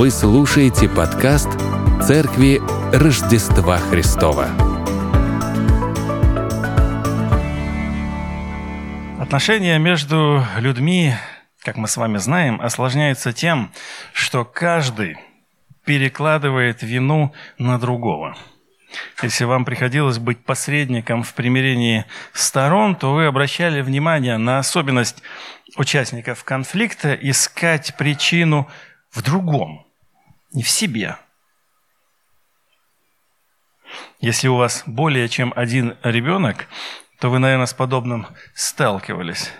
Вы слушаете подкаст «Церкви Рождества Христова». Отношения между людьми, как мы с вами знаем, осложняются тем, что каждый перекладывает вину на другого. Если вам приходилось быть посредником в примирении сторон, то вы обращали внимание на особенность участников конфликта искать причину в другом, не в себе. Если у вас более чем один ребенок, то вы, наверное, с подобным сталкивались.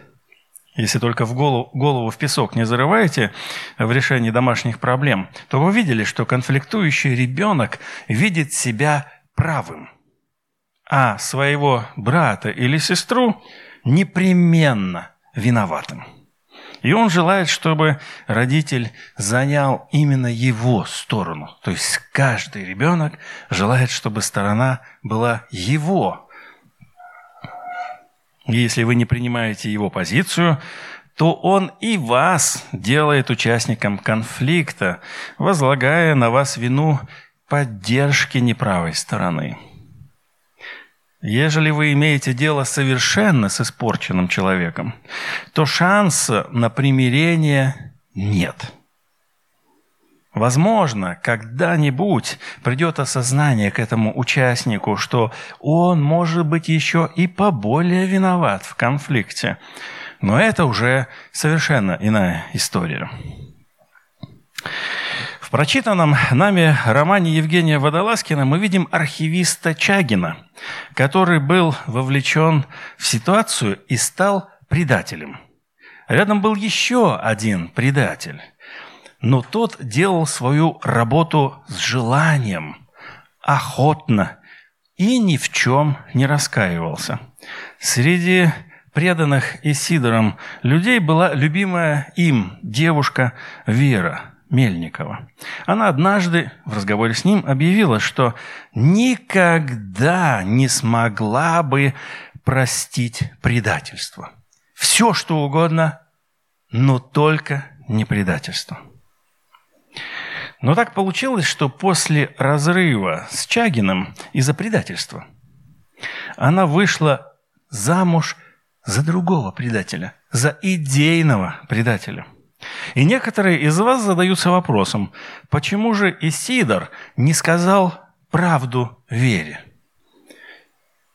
Если только в голову, голову в песок не зарываете в решении домашних проблем, то вы видели, что конфликтующий ребенок видит себя правым, а своего брата или сестру непременно виноватым. И он желает, чтобы родитель занял именно его сторону. То есть каждый ребенок желает, чтобы сторона была его. И если вы не принимаете его позицию, то он и вас делает участником конфликта, возлагая на вас вину поддержки неправой стороны. Ежели вы имеете дело совершенно с испорченным человеком, то шанса на примирение нет. Возможно, когда-нибудь придет осознание к этому участнику, что он может быть еще и поболее виноват в конфликте. Но это уже совершенно иная история. В прочитанном нами романе Евгения Водолазкина мы видим архивиста Чагина, который был вовлечен в ситуацию и стал предателем. Рядом был еще один предатель, но тот делал свою работу с желанием, охотно и ни в чем не раскаивался. Среди преданных Исидором людей была любимая им девушка Вера – Мельникова. Она однажды в разговоре с ним объявила, что никогда не смогла бы простить предательство. Все, что угодно, но только не предательство. Но так получилось, что после разрыва с Чагиным из-за предательства она вышла замуж за другого предателя, за идейного предателя – и некоторые из вас задаются вопросом, почему же Исидор не сказал правду вере?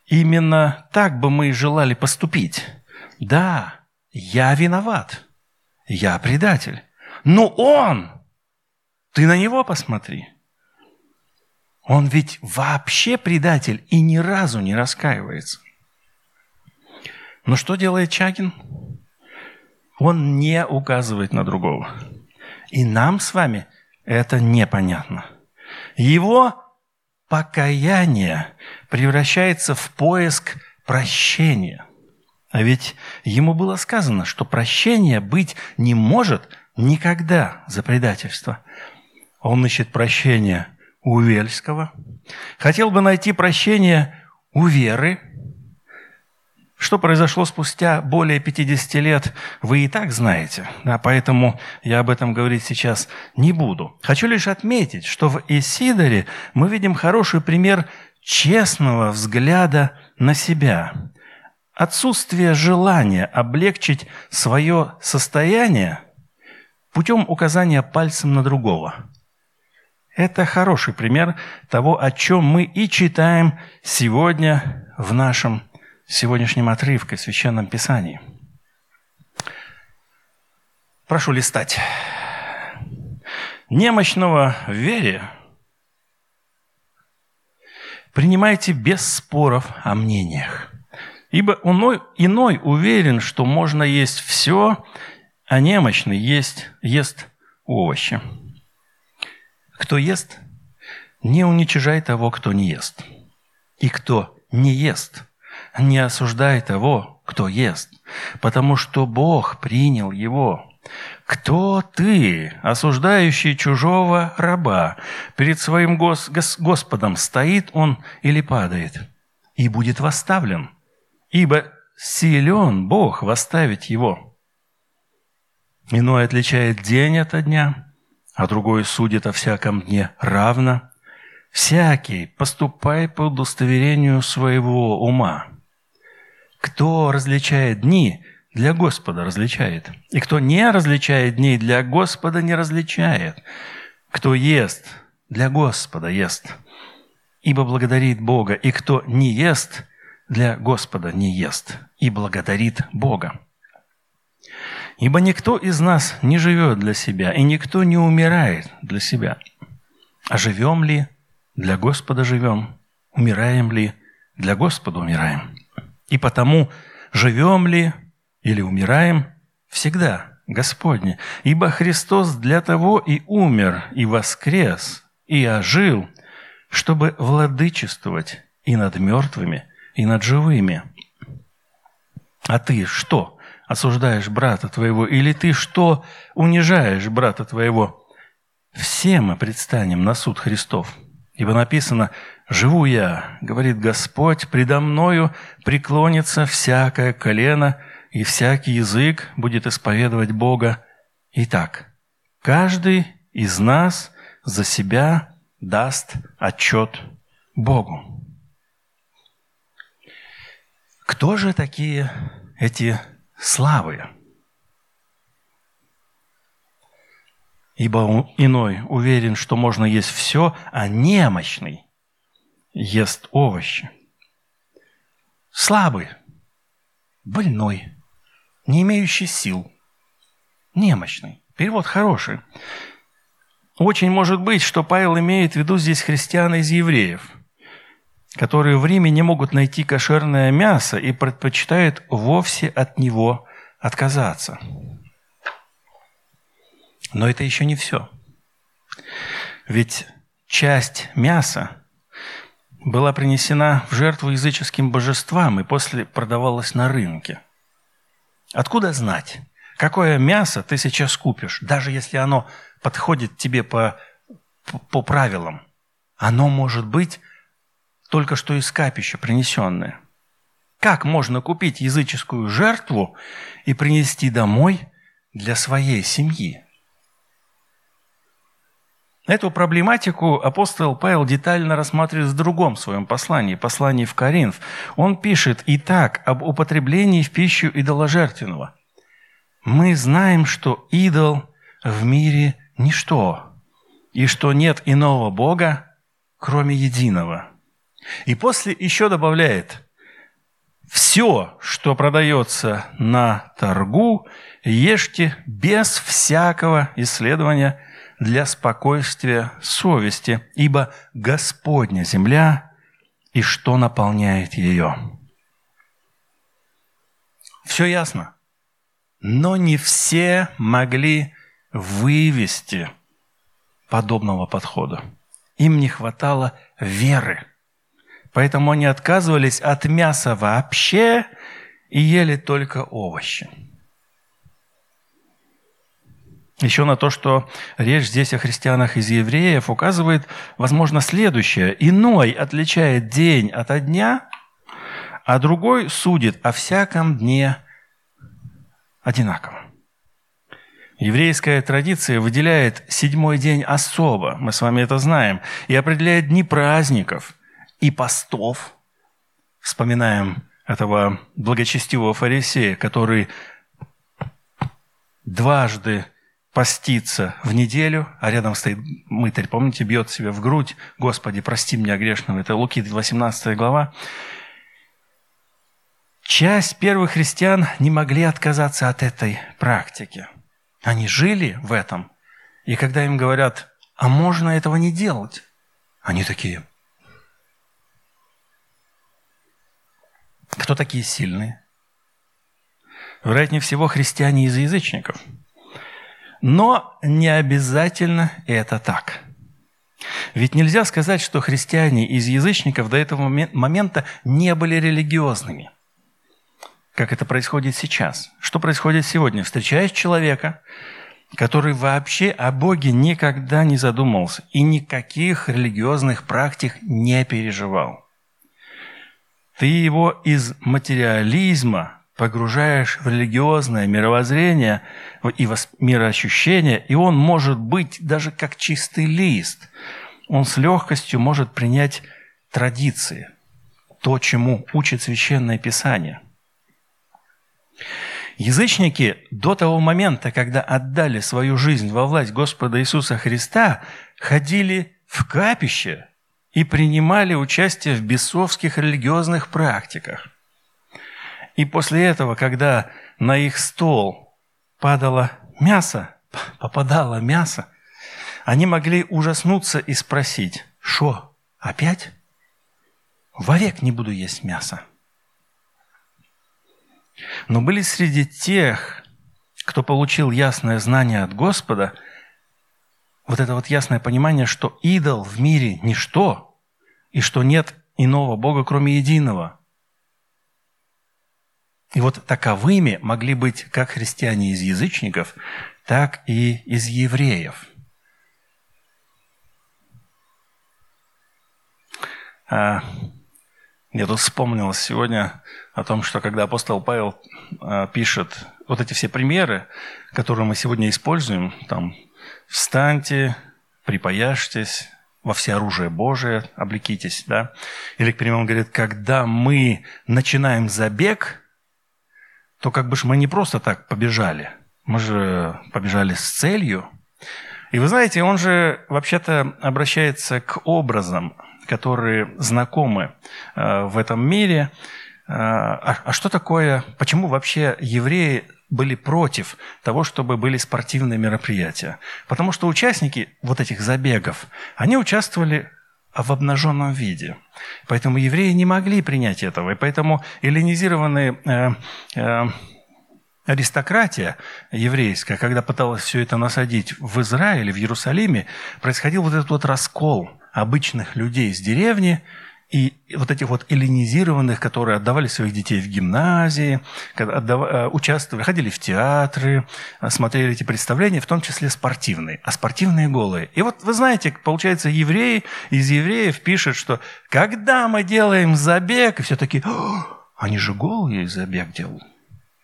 Именно так бы мы и желали поступить. Да, я виноват, я предатель. Но он, ты на него посмотри. Он ведь вообще предатель и ни разу не раскаивается. Но что делает Чагин? Он не указывает на другого. И нам с вами это непонятно. Его покаяние превращается в поиск прощения. А ведь ему было сказано, что прощения быть не может никогда за предательство. Он ищет прощения у Вельского, хотел бы найти прощение у Веры, что произошло спустя более 50 лет, вы и так знаете, да, поэтому я об этом говорить сейчас не буду. Хочу лишь отметить, что в Исидоре мы видим хороший пример честного взгляда на себя. Отсутствие желания облегчить свое состояние путем указания пальцем на другого. Это хороший пример того, о чем мы и читаем сегодня в нашем сегодняшнем отрывке в Священном Писании. Прошу листать. Немощного в вере принимайте без споров о мнениях. Ибо иной, иной уверен, что можно есть все, а немощный есть, ест овощи. Кто ест, не уничижай того, кто не ест. И кто не ест – не осуждай того, кто ест, потому что Бог принял его. Кто ты, осуждающий чужого раба? Перед своим гос гос Господом стоит он или падает, и будет восставлен, ибо силен Бог восставить его. Иной отличает день от дня, а другой судит о всяком дне равно. Всякий поступай по удостоверению своего ума. Кто различает дни, для Господа различает. И кто не различает дней, для Господа не различает. Кто ест, для Господа ест, ибо благодарит Бога. И кто не ест, для Господа не ест, и благодарит Бога. Ибо никто из нас не живет для себя, и никто не умирает для себя. А живем ли, для Господа живем, умираем ли, для Господа умираем. И потому живем ли или умираем, всегда Господне. Ибо Христос для того и умер, и воскрес, и ожил, чтобы владычествовать и над мертвыми, и над живыми. А ты что? осуждаешь брата твоего, или ты что унижаешь брата твоего? Все мы предстанем на суд Христов. Ибо написано, «Живу я, — говорит Господь, — предо мною преклонится всякое колено, и всякий язык будет исповедовать Бога. Итак, каждый из нас за себя даст отчет Богу». Кто же такие эти славы. Ибо иной уверен, что можно есть все, а немощный ест овощи. Слабый, больной, не имеющий сил, немощный. Перевод хороший. Очень может быть, что Павел имеет в виду здесь христиан из евреев – которые в Риме не могут найти кошерное мясо и предпочитают вовсе от него отказаться. Но это еще не все. Ведь часть мяса была принесена в жертву языческим божествам и после продавалась на рынке. Откуда знать, какое мясо ты сейчас купишь, даже если оно подходит тебе по, по, правилам? Оно может быть только что из капища принесенное. Как можно купить языческую жертву и принести домой для своей семьи? Эту проблематику апостол Павел детально рассматривает в другом своем послании, послании в Коринф. Он пишет «Итак, об употреблении в пищу идоложертвенного. Мы знаем, что идол в мире – ничто, и что нет иного Бога, кроме единого. И после еще добавляет, все, что продается на торгу, ешьте без всякого исследования для спокойствия совести, ибо Господня земля и что наполняет ее. Все ясно. Но не все могли вывести подобного подхода. Им не хватало веры. Поэтому они отказывались от мяса вообще и ели только овощи. Еще на то, что речь здесь о христианах из евреев, указывает, возможно, следующее. Иной отличает день от дня, а другой судит о всяком дне одинаково. Еврейская традиция выделяет седьмой день особо, мы с вами это знаем, и определяет дни праздников – и постов. Вспоминаем этого благочестивого фарисея, который дважды постится в неделю, а рядом стоит мытарь, помните, бьет себя в грудь, «Господи, прости меня грешного». Это Луки, 18 глава. Часть первых христиан не могли отказаться от этой практики. Они жили в этом. И когда им говорят, а можно этого не делать, они такие, Кто такие сильные? Вероятнее всего, христиане из язычников. Но не обязательно это так. Ведь нельзя сказать, что христиане из язычников до этого момента не были религиозными. Как это происходит сейчас. Что происходит сегодня? Встречаешь человека, который вообще о Боге никогда не задумывался и никаких религиозных практик не переживал. Ты его из материализма погружаешь в религиозное мировоззрение и мироощущение, и он может быть даже как чистый лист. Он с легкостью может принять традиции, то, чему учит Священное Писание. Язычники до того момента, когда отдали свою жизнь во власть Господа Иисуса Христа, ходили в капище и принимали участие в бесовских религиозных практиках. И после этого, когда на их стол падало мясо, попадало мясо, они могли ужаснуться и спросить, что, опять? Вовек не буду есть мясо. Но были среди тех, кто получил ясное знание от Господа, вот это вот ясное понимание, что идол в мире – ничто, и что нет иного Бога, кроме единого. И вот таковыми могли быть как христиане из язычников, так и из евреев. А, я тут вспомнил сегодня о том, что когда апостол Павел а, пишет вот эти все примеры, которые мы сегодня используем, там «встаньте, припаяшьтесь, во все оружие Божие облекитесь», да? Или, к примеру, он говорит, когда мы начинаем забег, то как бы мы не просто так побежали, мы же побежали с целью. И вы знаете, он же вообще-то обращается к образам, которые знакомы э, в этом мире. Э, а, а что такое, почему вообще евреи были против того, чтобы были спортивные мероприятия? Потому что участники вот этих забегов, они участвовали в обнаженном виде. Поэтому евреи не могли принять этого. И поэтому эллинизированные э, э, аристократия еврейская, когда пыталась все это насадить в Израиле, в Иерусалиме, происходил вот этот вот раскол – обычных людей из деревни и вот этих вот эллинизированных, которые отдавали своих детей в гимназии, отдав... участвовали, ходили в театры, смотрели эти представления, в том числе спортивные, а спортивные голые. И вот вы знаете, получается, евреи из евреев пишут, что когда мы делаем забег, и все таки они же голые забег делают.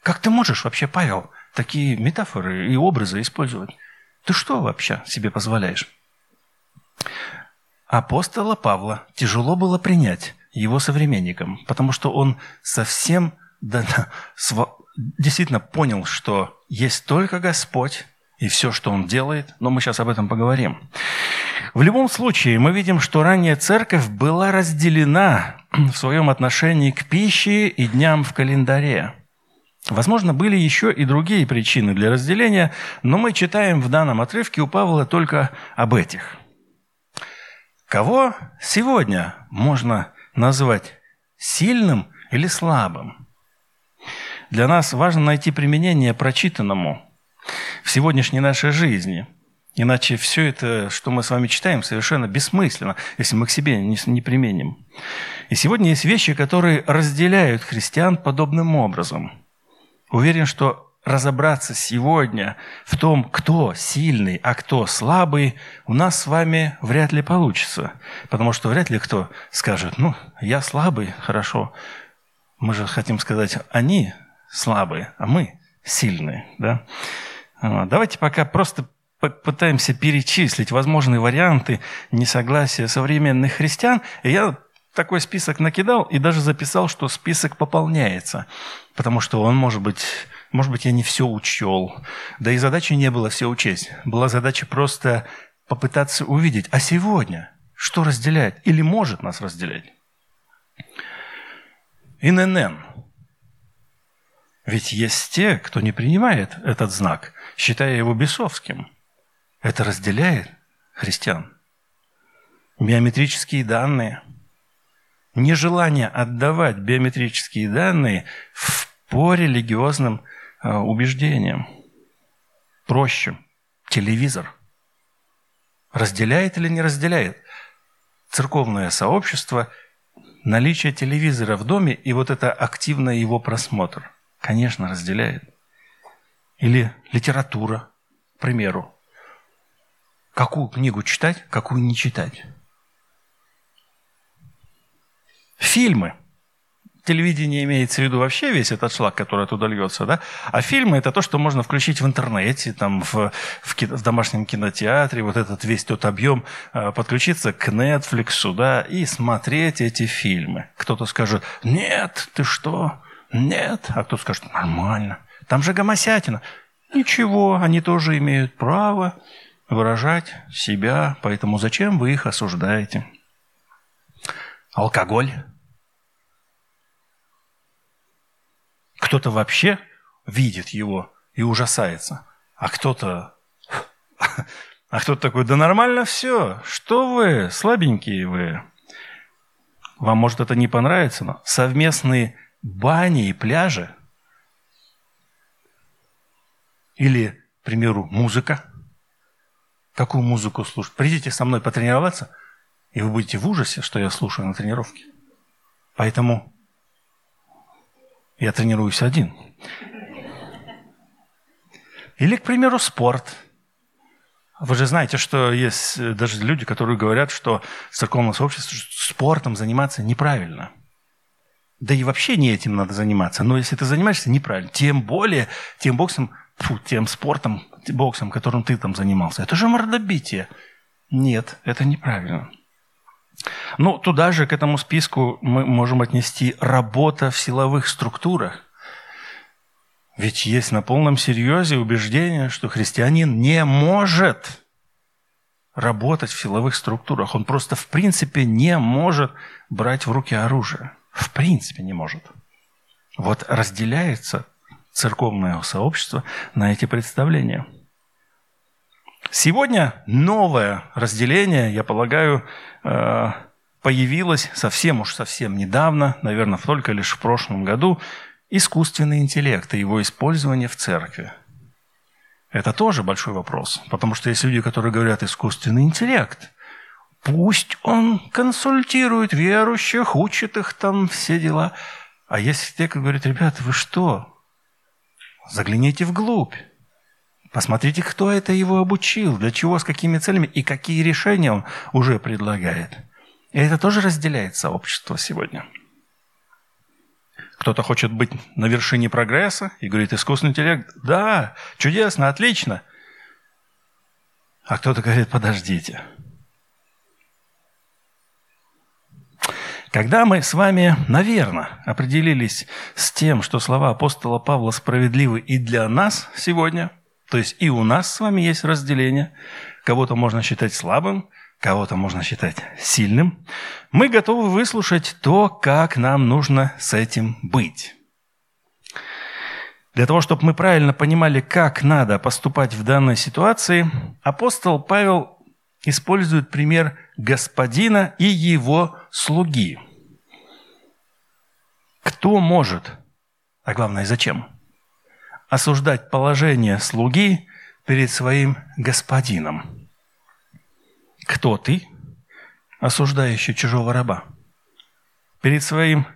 Как ты можешь вообще, Павел, такие метафоры и образы использовать? Ты что вообще себе позволяешь? Апостола Павла тяжело было принять его современникам, потому что он совсем да, действительно понял, что есть только Господь и все, что Он делает, но мы сейчас об этом поговорим. В любом случае, мы видим, что ранняя церковь была разделена в своем отношении к пище и дням в календаре. Возможно, были еще и другие причины для разделения, но мы читаем в данном отрывке у Павла только об этих. Кого сегодня можно назвать сильным или слабым? Для нас важно найти применение прочитанному в сегодняшней нашей жизни. Иначе все это, что мы с вами читаем, совершенно бессмысленно, если мы к себе не, не применим. И сегодня есть вещи, которые разделяют христиан подобным образом. Уверен, что разобраться сегодня в том, кто сильный, а кто слабый, у нас с вами вряд ли получится. Потому что вряд ли кто скажет, ну, я слабый, хорошо. Мы же хотим сказать, они слабые, а мы сильные. Да? Давайте пока просто попытаемся перечислить возможные варианты несогласия современных христиан. И я такой список накидал и даже записал, что список пополняется. Потому что он может быть может быть, я не все учел. Да и задачи не было все учесть. Была задача просто попытаться увидеть, а сегодня что разделяет или может нас разделять? ИНН. Ведь есть те, кто не принимает этот знак, считая его бесовским. Это разделяет христиан. Биометрические данные. Нежелание отдавать биометрические данные в по религиозным убеждениям. Проще. Телевизор. Разделяет или не разделяет церковное сообщество наличие телевизора в доме и вот это активный его просмотр? Конечно, разделяет. Или литература, к примеру. Какую книгу читать, какую не читать. Фильмы – телевидение имеется в виду вообще весь этот шлак, который оттуда льется, да? А фильмы – это то, что можно включить в интернете, там, в, в, кино, в домашнем кинотеатре, вот этот весь тот объем, э, подключиться к Netflix, да, и смотреть эти фильмы. Кто-то скажет, нет, ты что? Нет. А кто скажет, нормально. Там же гомосятина. Ничего, они тоже имеют право выражать себя, поэтому зачем вы их осуждаете? Алкоголь. Кто-то вообще видит его и ужасается, а кто-то... А кто-то такой, да нормально все, что вы, слабенькие вы. Вам, может, это не понравится, но совместные бани и пляжи или, к примеру, музыка. Какую музыку слушать? Придите со мной потренироваться, и вы будете в ужасе, что я слушаю на тренировке. Поэтому я тренируюсь один. Или, к примеру, спорт. Вы же знаете, что есть даже люди, которые говорят, что в церковном сообществе спортом заниматься неправильно. Да и вообще не этим надо заниматься. Но если ты занимаешься неправильно, тем более тем боксом, фу, тем спортом, боксом, которым ты там занимался, это же мордобитие. Нет, это неправильно. Ну, туда же, к этому списку мы можем отнести работа в силовых структурах. Ведь есть на полном серьезе убеждение, что христианин не может работать в силовых структурах. Он просто в принципе не может брать в руки оружие. В принципе не может. Вот разделяется церковное сообщество на эти представления. Сегодня новое разделение, я полагаю, э, появилось совсем уж совсем недавно, наверное, только лишь в прошлом году, искусственный интеллект и его использование в церкви. Это тоже большой вопрос, потому что есть люди, которые говорят искусственный интеллект. Пусть он консультирует верующих, учит их там все дела. А есть те, кто говорят, ребята, вы что? Загляните вглубь. Посмотрите, кто это его обучил, для чего, с какими целями и какие решения он уже предлагает. И это тоже разделяет сообщество сегодня. Кто-то хочет быть на вершине прогресса и говорит, искусственный интеллект, да, чудесно, отлично. А кто-то говорит, подождите. Когда мы с вами, наверное, определились с тем, что слова апостола Павла справедливы и для нас сегодня – то есть и у нас с вами есть разделение. Кого-то можно считать слабым, кого-то можно считать сильным. Мы готовы выслушать то, как нам нужно с этим быть. Для того, чтобы мы правильно понимали, как надо поступать в данной ситуации, апостол Павел использует пример господина и его слуги. Кто может, а главное, зачем – осуждать положение слуги перед своим господином. Кто ты, осуждающий чужого раба? Перед своим...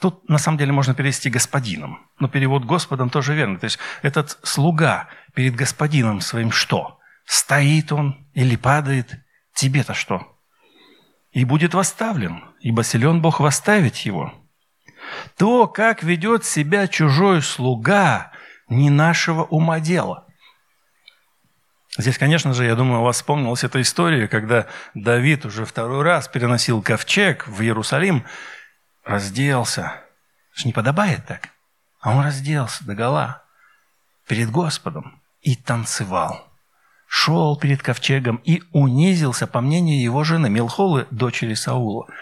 Тут на самом деле можно перевести господином, но перевод Господом тоже верно. То есть этот слуга перед господином своим что? Стоит он или падает? Тебе-то что? И будет восставлен, ибо силен Бог восставить его – то, как ведет себя чужой слуга, не нашего ума дело. Здесь, конечно же, я думаю, у вас вспомнилась эта история, когда Давид уже второй раз переносил ковчег в Иерусалим, разделся. Что не подобает так? А он разделся до гола перед Господом и танцевал. Шел перед ковчегом и унизился, по мнению его жены Милхолы, дочери Саула –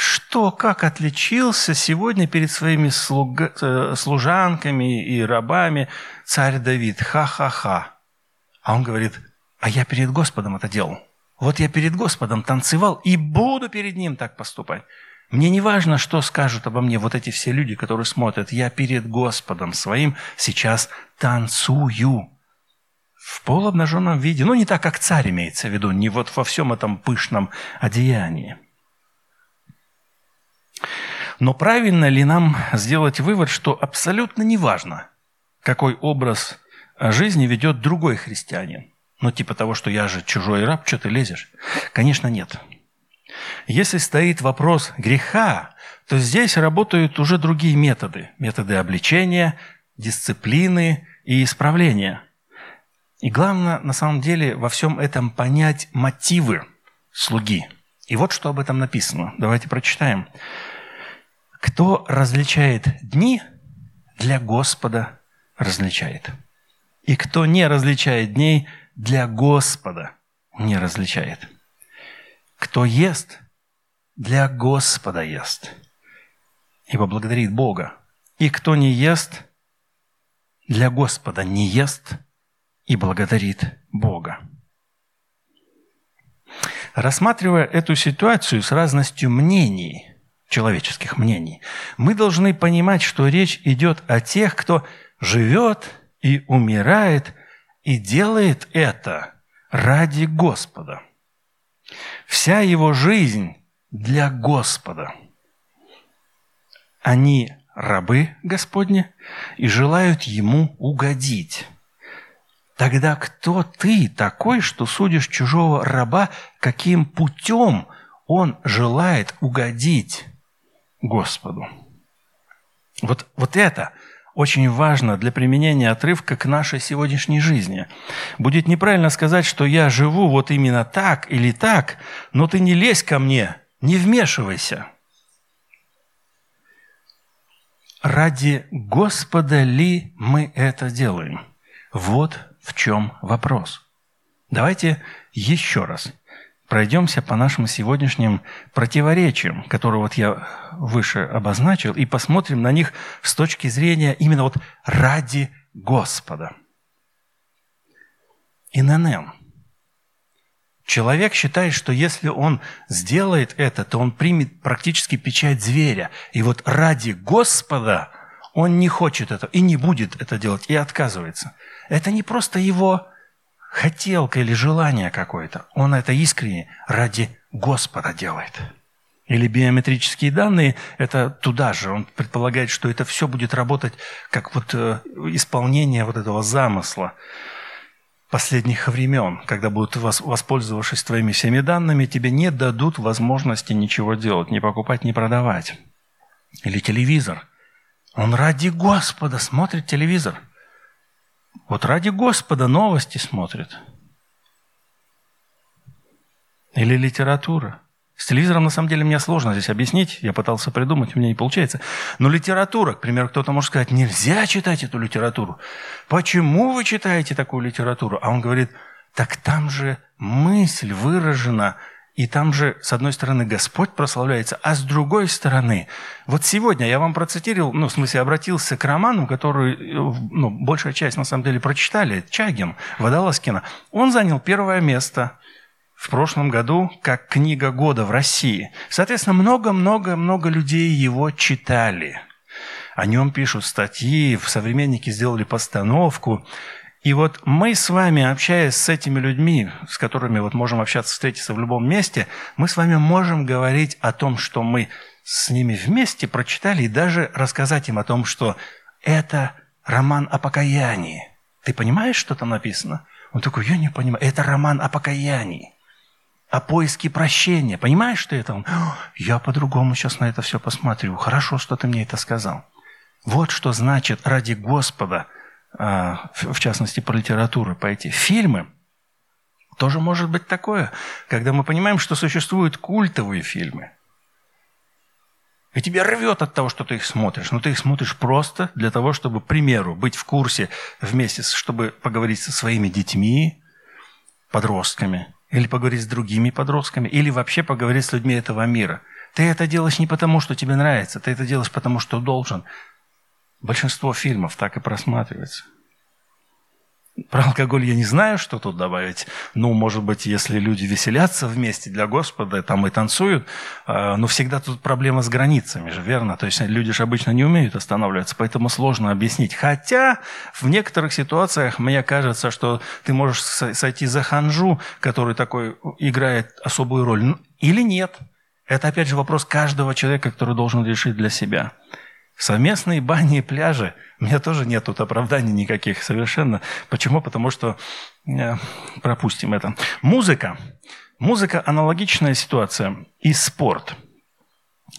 что, как отличился сегодня перед своими слуга, э, служанками и рабами царь Давид? Ха-ха-ха. А он говорит, а я перед Господом это делал. Вот я перед Господом танцевал и буду перед Ним так поступать. Мне не важно, что скажут обо мне вот эти все люди, которые смотрят. Я перед Господом своим сейчас танцую. В полуобнаженном виде. Ну, не так, как царь имеется в виду, не вот во всем этом пышном одеянии. Но правильно ли нам сделать вывод, что абсолютно неважно, какой образ жизни ведет другой христианин? Ну, типа того, что я же чужой раб, что ты лезешь? Конечно, нет. Если стоит вопрос греха, то здесь работают уже другие методы. Методы обличения, дисциплины и исправления. И главное, на самом деле, во всем этом понять мотивы слуги. И вот что об этом написано. Давайте прочитаем. «Кто различает дни, для Господа различает. И кто не различает дней, для Господа не различает. Кто ест, для Господа ест, ибо благодарит Бога. И кто не ест, для Господа не ест и благодарит Бога. Рассматривая эту ситуацию с разностью мнений, человеческих мнений, мы должны понимать, что речь идет о тех, кто живет и умирает и делает это ради Господа. Вся его жизнь для Господа. Они рабы Господни и желают Ему угодить. Тогда кто ты такой, что судишь чужого раба, каким путем он желает угодить Господу? Вот, вот это очень важно для применения отрывка к нашей сегодняшней жизни. Будет неправильно сказать, что я живу вот именно так или так, но ты не лезь ко мне, не вмешивайся. Ради Господа ли мы это делаем? Вот в чем вопрос. Давайте еще раз пройдемся по нашим сегодняшним противоречиям, которые вот я выше обозначил, и посмотрим на них с точки зрения именно вот ради Господа. ИНН. Человек считает, что если он сделает это, то он примет практически печать зверя. И вот ради Господа он не хочет это и не будет это делать, и отказывается. Это не просто его хотелка или желание какое-то. Он это искренне ради Господа делает. Или биометрические данные, это туда же. Он предполагает, что это все будет работать как вот э, исполнение вот этого замысла последних времен, когда будут, воспользовавшись твоими всеми данными, тебе не дадут возможности ничего делать, не покупать, не продавать. Или телевизор. Он ради Господа смотрит телевизор. Вот ради Господа новости смотрит. Или литература. С телевизором, на самом деле, мне сложно здесь объяснить. Я пытался придумать, у меня не получается. Но литература, к примеру, кто-то может сказать, нельзя читать эту литературу. Почему вы читаете такую литературу? А он говорит, так там же мысль выражена и там же, с одной стороны, Господь прославляется, а с другой стороны, вот сегодня я вам процитировал, ну, в смысле, обратился к роману, который, ну, большая часть, на самом деле, прочитали, Чагин, Водолазкина. Он занял первое место в прошлом году как книга года в России. Соответственно, много-много-много людей его читали. О нем пишут статьи, в «Современнике» сделали постановку. И вот мы с вами, общаясь с этими людьми, с которыми вот можем общаться, встретиться в любом месте, мы с вами можем говорить о том, что мы с ними вместе прочитали, и даже рассказать им о том, что это роман о покаянии. Ты понимаешь, что там написано? Он такой, я не понимаю. Это роман о покаянии, о поиске прощения. Понимаешь, что это? Он, я по-другому сейчас на это все посмотрю. Хорошо, что ты мне это сказал. Вот что значит ради Господа – в частности, по литературу пойти. Фильмы тоже может быть такое, когда мы понимаем, что существуют культовые фильмы. И тебя рвет от того, что ты их смотришь. Но ты их смотришь просто для того, чтобы, к примеру, быть в курсе вместе, чтобы поговорить со своими детьми, подростками, или поговорить с другими подростками, или вообще поговорить с людьми этого мира. Ты это делаешь не потому, что тебе нравится, ты это делаешь потому, что должен. Большинство фильмов так и просматривается. Про алкоголь я не знаю, что тут добавить. Ну, может быть, если люди веселятся вместе для Господа, там и танцуют, а, но всегда тут проблема с границами же, верно? То есть люди же обычно не умеют останавливаться, поэтому сложно объяснить. Хотя в некоторых ситуациях мне кажется, что ты можешь сойти за ханжу, который такой играет особую роль, или нет. Это, опять же, вопрос каждого человека, который должен решить для себя. Совместные бани и пляжи. У меня тоже нет тут оправданий никаких совершенно. Почему? Потому что... Э, пропустим это. Музыка. Музыка – аналогичная ситуация. И спорт.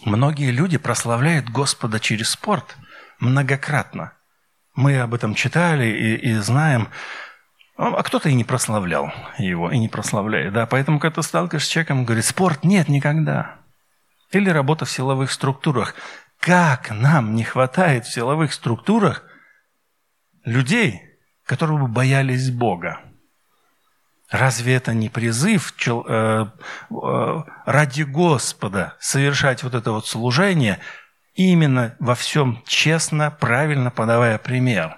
Многие люди прославляют Господа через спорт многократно. Мы об этом читали и, и знаем. А кто-то и не прославлял его, и не прославляет. Да? Поэтому, когда ты сталкиваешься с человеком, говорит, спорт нет никогда. Или работа в силовых структурах. Как нам не хватает в силовых структурах людей, которые бы боялись Бога? Разве это не призыв э, э, ради Господа совершать вот это вот служение, именно во всем честно, правильно подавая пример?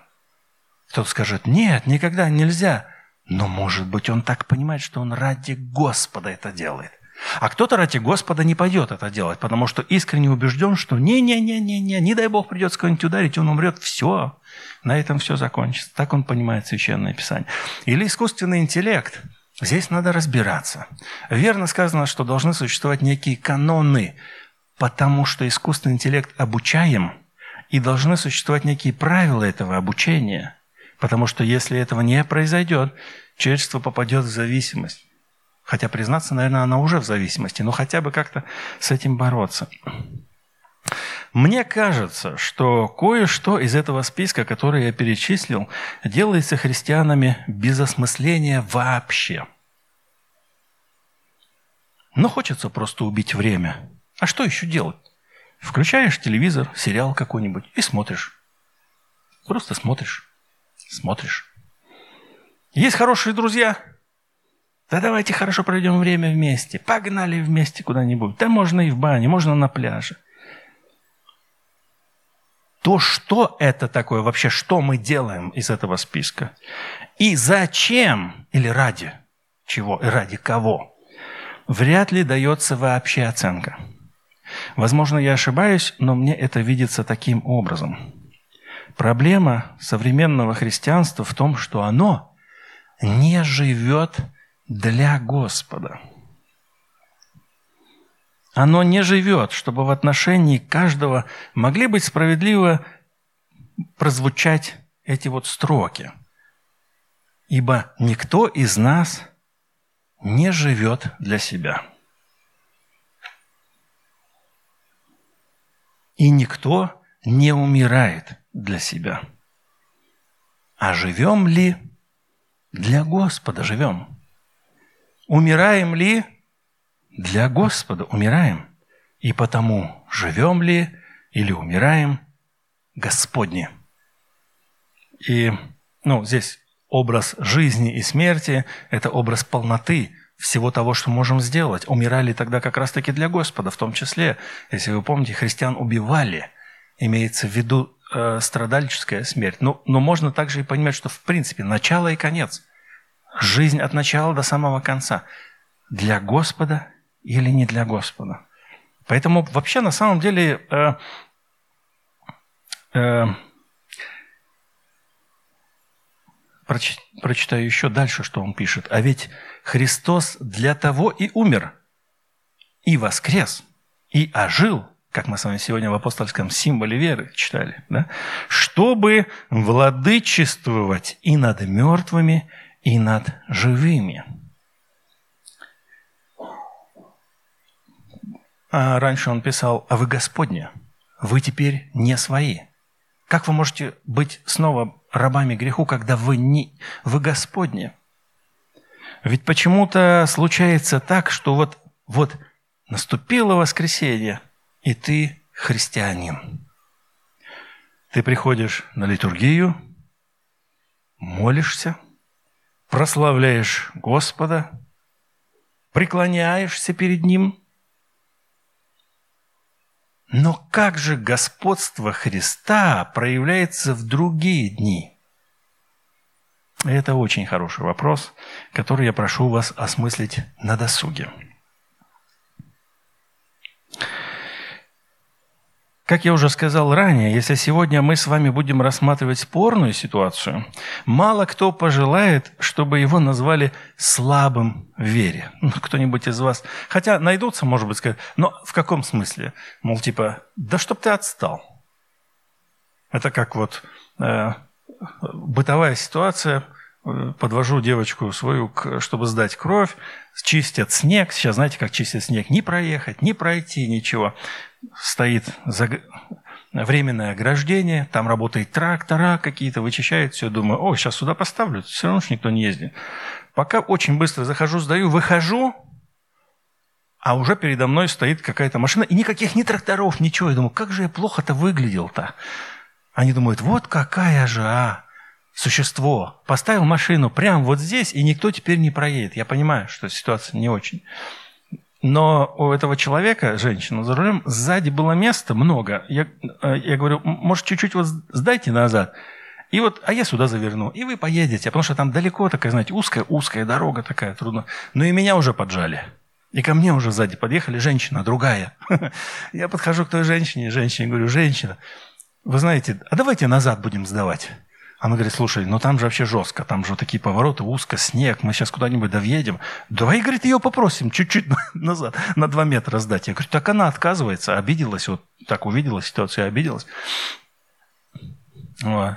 Кто-то скажет, нет, никогда нельзя. Но, может быть, он так понимает, что он ради Господа это делает. А кто-то ради Господа не пойдет это делать, потому что искренне убежден, что не-не-не-не-не, не дай Бог придется кого-нибудь ударить, он умрет, все, на этом все закончится. Так он понимает Священное Писание. Или искусственный интеллект. Здесь надо разбираться. Верно сказано, что должны существовать некие каноны, потому что искусственный интеллект обучаем, и должны существовать некие правила этого обучения, потому что если этого не произойдет, человечество попадет в зависимость. Хотя, признаться, наверное, она уже в зависимости, но хотя бы как-то с этим бороться. Мне кажется, что кое-что из этого списка, который я перечислил, делается христианами без осмысления вообще. Но хочется просто убить время. А что еще делать? Включаешь телевизор, сериал какой-нибудь и смотришь. Просто смотришь. Смотришь. Есть хорошие друзья – да давайте хорошо проведем время вместе. Погнали вместе куда-нибудь. Да можно и в бане, можно на пляже. То, что это такое вообще, что мы делаем из этого списка. И зачем или ради чего и ради кого, вряд ли дается вообще оценка. Возможно, я ошибаюсь, но мне это видится таким образом. Проблема современного христианства в том, что оно не живет для Господа. Оно не живет, чтобы в отношении каждого могли быть справедливо прозвучать эти вот строки. Ибо никто из нас не живет для себя. И никто не умирает для себя. А живем ли для Господа живем? Умираем ли? Для Господа умираем. И потому живем ли или умираем Господне. И ну, здесь образ жизни и смерти – это образ полноты всего того, что можем сделать. Умирали тогда как раз-таки для Господа, в том числе, если вы помните, христиан убивали, имеется в виду э, страдальческая смерть. Но, но можно также и понимать, что в принципе начало и конец – Жизнь от начала до самого конца. Для Господа или не для Господа. Поэтому вообще на самом деле э, э, проч, прочитаю еще дальше, что он пишет. А ведь Христос для того и умер, и воскрес, и ожил, как мы с вами сегодня в апостольском символе веры читали, да? чтобы владычествовать и над мертвыми, и над живыми. А раньше он писал, а вы Господня, вы теперь не свои. Как вы можете быть снова рабами греху, когда вы, не, вы Господни? Ведь почему-то случается так, что вот, вот наступило воскресенье, и ты христианин. Ты приходишь на литургию, молишься – прославляешь Господа, преклоняешься перед Ним. Но как же господство Христа проявляется в другие дни? Это очень хороший вопрос, который я прошу вас осмыслить на досуге. Как я уже сказал ранее, если сегодня мы с вами будем рассматривать спорную ситуацию, мало кто пожелает, чтобы его назвали слабым в вере. Ну, кто-нибудь из вас... Хотя найдутся, может быть, сказать, но в каком смысле? Мол, типа, да чтоб ты отстал. Это как вот э, бытовая ситуация. подвожу девочку свою, чтобы сдать кровь, чистят снег. Сейчас знаете, как чистят снег? Не проехать, не пройти, ничего. Стоит временное ограждение, там работает трактора какие-то, вычищают все. Думаю, о, сейчас сюда поставлю, все равно никто не ездит. Пока очень быстро захожу, сдаю, выхожу, а уже передо мной стоит какая-то машина, и никаких ни тракторов, ничего. Я думаю, как же я плохо-то выглядел-то. Они думают, вот какая же, а, существо. Поставил машину прямо вот здесь, и никто теперь не проедет. Я понимаю, что ситуация не очень. Но у этого человека, женщины за рулем, сзади было места много. Я, э, я говорю, может, чуть-чуть вот сдайте назад. И вот, а я сюда заверну, и вы поедете, потому что там далеко такая, знаете, узкая, узкая дорога такая, трудно. Но и меня уже поджали. И ко мне уже сзади подъехали женщина, другая. Я подхожу к той женщине, женщине говорю, женщина, вы знаете, а давайте назад будем сдавать. Она говорит, слушай, ну там же вообще жестко, там же такие повороты, узко, снег, мы сейчас куда-нибудь доведем. Давай, говорит, ее попросим чуть-чуть назад, на два метра сдать. Я говорю, так она отказывается, обиделась, вот так увидела ситуацию, обиделась. Вот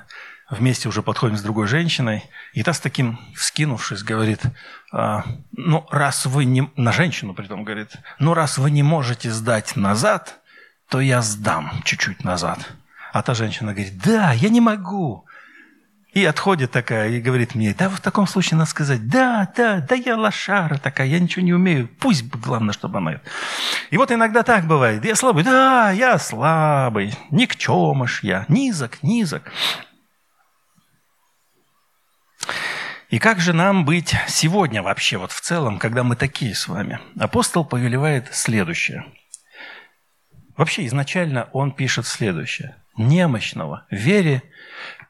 вместе уже подходим с другой женщиной, и та с таким, вскинувшись, говорит, а, ну, раз вы не... На женщину притом говорит, ну, раз вы не можете сдать назад, то я сдам чуть-чуть назад. А та женщина говорит, да, я не могу. И отходит такая и говорит мне, да, в таком случае надо сказать, да, да, да, я лошара такая, я ничего не умею, пусть главное, чтобы она... И вот иногда так бывает, я слабый, да, я слабый, никчемыш я, низок, низок. И как же нам быть сегодня вообще, вот в целом, когда мы такие с вами? Апостол повелевает следующее. Вообще изначально он пишет следующее. Немощного в вере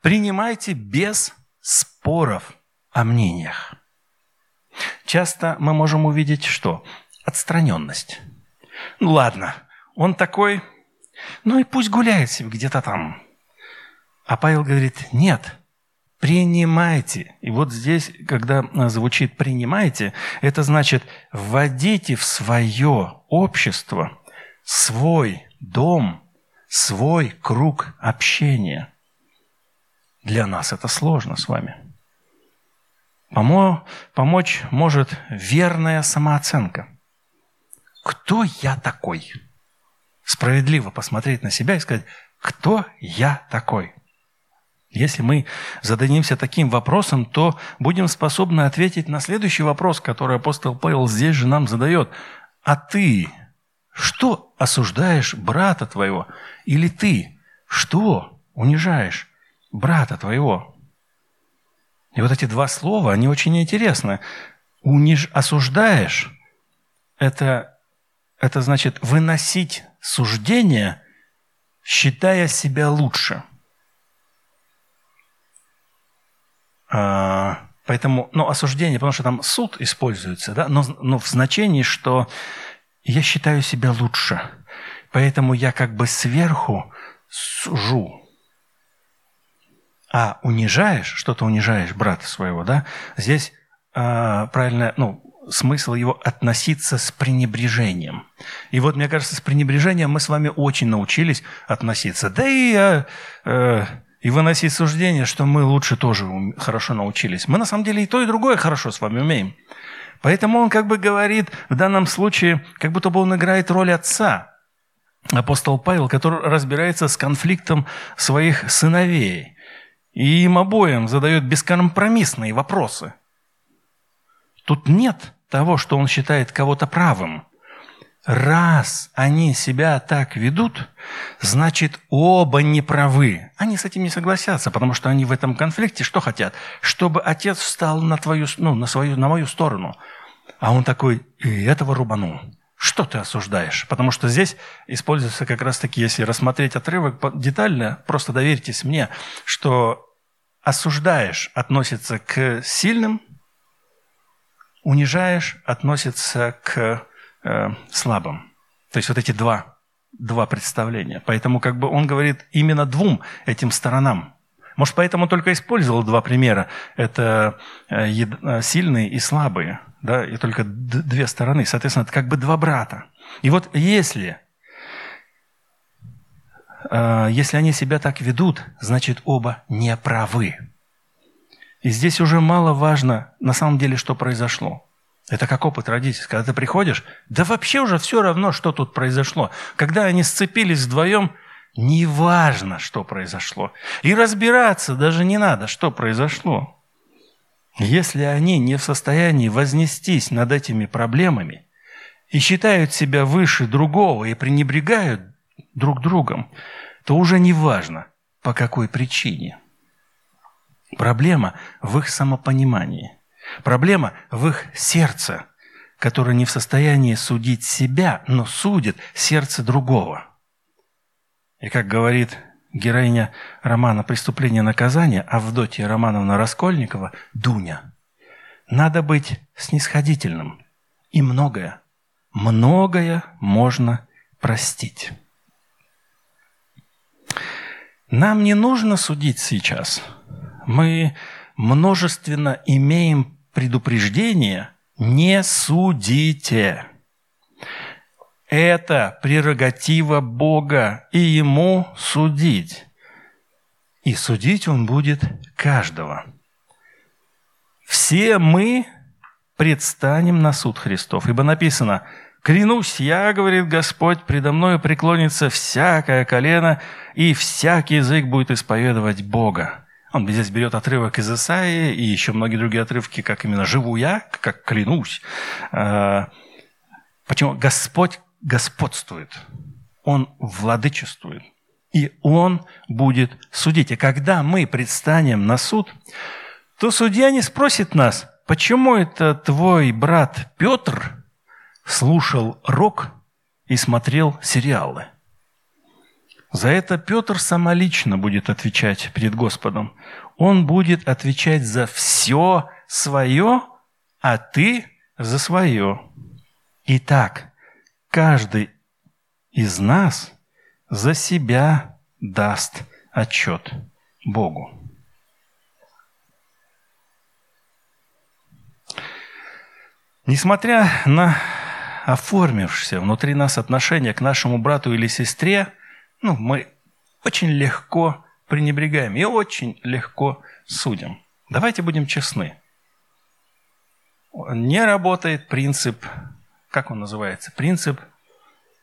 принимайте без споров о мнениях. Часто мы можем увидеть что? Отстраненность. Ну ладно, он такой, ну и пусть гуляет себе где-то там. А Павел говорит, нет, принимайте. И вот здесь, когда звучит «принимайте», это значит вводите в свое общество свой дом, свой круг общения. Для нас это сложно с вами. Помо помочь может верная самооценка. Кто я такой? Справедливо посмотреть на себя и сказать, кто я такой? Если мы зададимся таким вопросом, то будем способны ответить на следующий вопрос, который апостол Павел здесь же нам задает. А ты что осуждаешь брата твоего? Или ты что унижаешь брата твоего? И вот эти два слова, они очень интересны. Униж... Осуждаешь – это, это значит выносить суждение, считая себя лучше – А, поэтому, ну, осуждение, потому что там суд используется, да, но, но в значении, что я считаю себя лучше, поэтому я как бы сверху сужу. А унижаешь, что-то унижаешь брата своего, да, здесь а, правильно, ну, смысл его относиться с пренебрежением. И вот, мне кажется, с пренебрежением мы с вами очень научились относиться. Да и я э, и выносить суждение, что мы лучше тоже хорошо научились. Мы на самом деле и то, и другое хорошо с вами умеем. Поэтому он как бы говорит в данном случае, как будто бы он играет роль отца, апостол Павел, который разбирается с конфликтом своих сыновей. И им обоим задает бескомпромиссные вопросы. Тут нет того, что он считает кого-то правым. Раз они себя так ведут, значит, оба не правы. Они с этим не согласятся, потому что они в этом конфликте что хотят? Чтобы отец встал на, твою, ну, на, свою, на мою сторону. А он такой, и этого рубанул. Что ты осуждаешь? Потому что здесь используется как раз-таки, если рассмотреть отрывок детально, просто доверьтесь мне, что осуждаешь относится к сильным, унижаешь относится к э, слабым. То есть вот эти два, два представления. Поэтому как бы он говорит именно двум этим сторонам. Может, поэтому только использовал два примера. Это э, э, сильные и слабые. Да? И только две стороны. Соответственно, это как бы два брата. И вот если, э, если они себя так ведут, значит, оба не правы. И здесь уже мало важно на самом деле, что произошло. Это как опыт родителей. Когда ты приходишь, да вообще уже все равно, что тут произошло. Когда они сцепились вдвоем, неважно, что произошло. И разбираться даже не надо, что произошло. Если они не в состоянии вознестись над этими проблемами и считают себя выше другого и пренебрегают друг другом, то уже не важно, по какой причине. Проблема в их самопонимании. Проблема в их сердце, которое не в состоянии судить себя, но судит сердце другого. И как говорит героиня романа «Преступление и наказание» Авдотья Романовна Раскольникова, Дуня, надо быть снисходительным. И многое, многое можно простить. Нам не нужно судить сейчас. Мы множественно имеем предупреждение «не судите». Это прерогатива Бога, и Ему судить. И судить Он будет каждого. Все мы предстанем на суд Христов, ибо написано «Клянусь я, — говорит Господь, — предо мною преклонится всякое колено, и всякий язык будет исповедовать Бога». Он здесь берет отрывок из Исаии и еще многие другие отрывки, как именно «живу я», как «клянусь». А, почему? Господь господствует, Он владычествует, и Он будет судить. И когда мы предстанем на суд, то судья не спросит нас, почему это твой брат Петр слушал рок и смотрел сериалы. За это Петр самолично будет отвечать перед Господом. Он будет отвечать за все свое, а ты за свое. Итак, каждый из нас за себя даст отчет Богу. Несмотря на оформившееся внутри нас отношение к нашему брату или сестре, ну, мы очень легко пренебрегаем и очень легко судим. Давайте будем честны. Не работает принцип как он называется, принцип,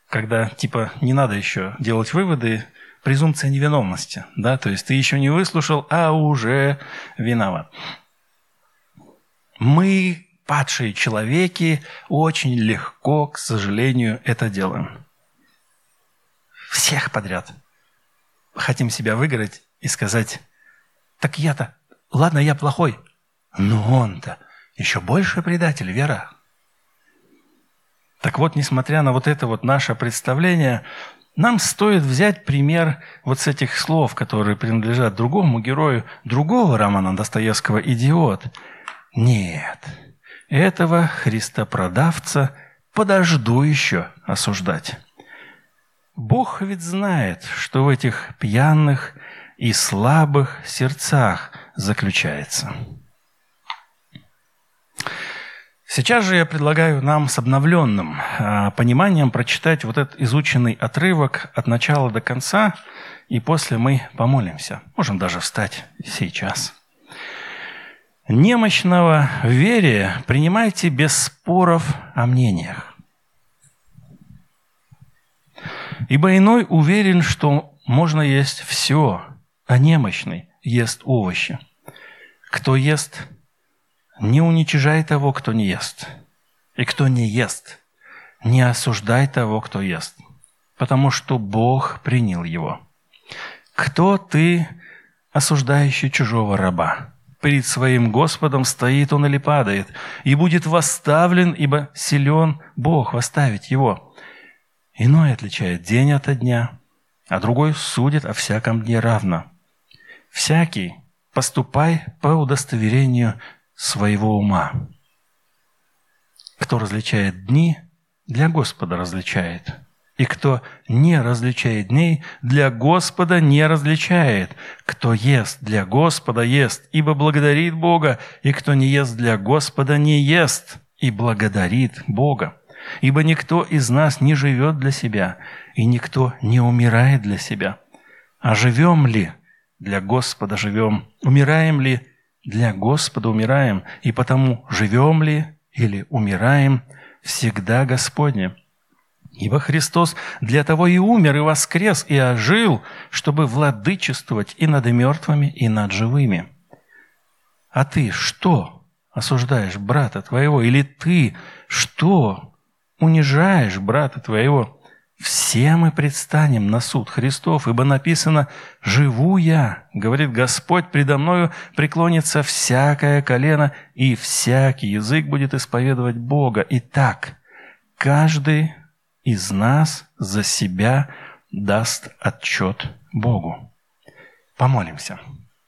когда типа не надо еще делать выводы, презумпция невиновности, да, то есть ты еще не выслушал, а уже виноват. Мы, падшие человеки, очень легко, к сожалению, это делаем. Всех подряд. Хотим себя выиграть и сказать, так я-то, ладно, я плохой, но он-то еще больше предатель, Вера. Так вот, несмотря на вот это вот наше представление, нам стоит взять пример вот с этих слов, которые принадлежат другому герою другого романа Достоевского «Идиот». Нет, этого христопродавца подожду еще осуждать. Бог ведь знает, что в этих пьяных и слабых сердцах заключается. Сейчас же я предлагаю нам с обновленным э, пониманием прочитать вот этот изученный отрывок от начала до конца, и после мы помолимся. Можем даже встать сейчас. Немощного в вере принимайте без споров о мнениях. Ибо иной уверен, что можно есть все, а немощный ест овощи. Кто ест не уничижай того, кто не ест. И кто не ест, не осуждай того, кто ест, потому что Бог принял его. Кто ты, осуждающий чужого раба? Перед своим Господом стоит он или падает, и будет восставлен, ибо силен Бог восставить его. Иной отличает день от дня, а другой судит о всяком дне равно. Всякий поступай по удостоверению своего ума. Кто различает дни, для Господа различает. И кто не различает дней, для Господа не различает. Кто ест, для Господа ест, ибо благодарит Бога, и кто не ест, для Господа не ест, и благодарит Бога. Ибо никто из нас не живет для себя, и никто не умирает для себя. А живем ли? Для Господа живем. Умираем ли? для Господа умираем, и потому живем ли или умираем, всегда Господне. Ибо Христос для того и умер, и воскрес, и ожил, чтобы владычествовать и над мертвыми, и над живыми. А ты что осуждаешь брата твоего? Или ты что унижаешь брата твоего? Все мы предстанем на суд Христов, ибо написано «Живу я, — говорит Господь, — предо мною преклонится всякое колено, и всякий язык будет исповедовать Бога. Итак, каждый из нас за себя даст отчет Богу». Помолимся.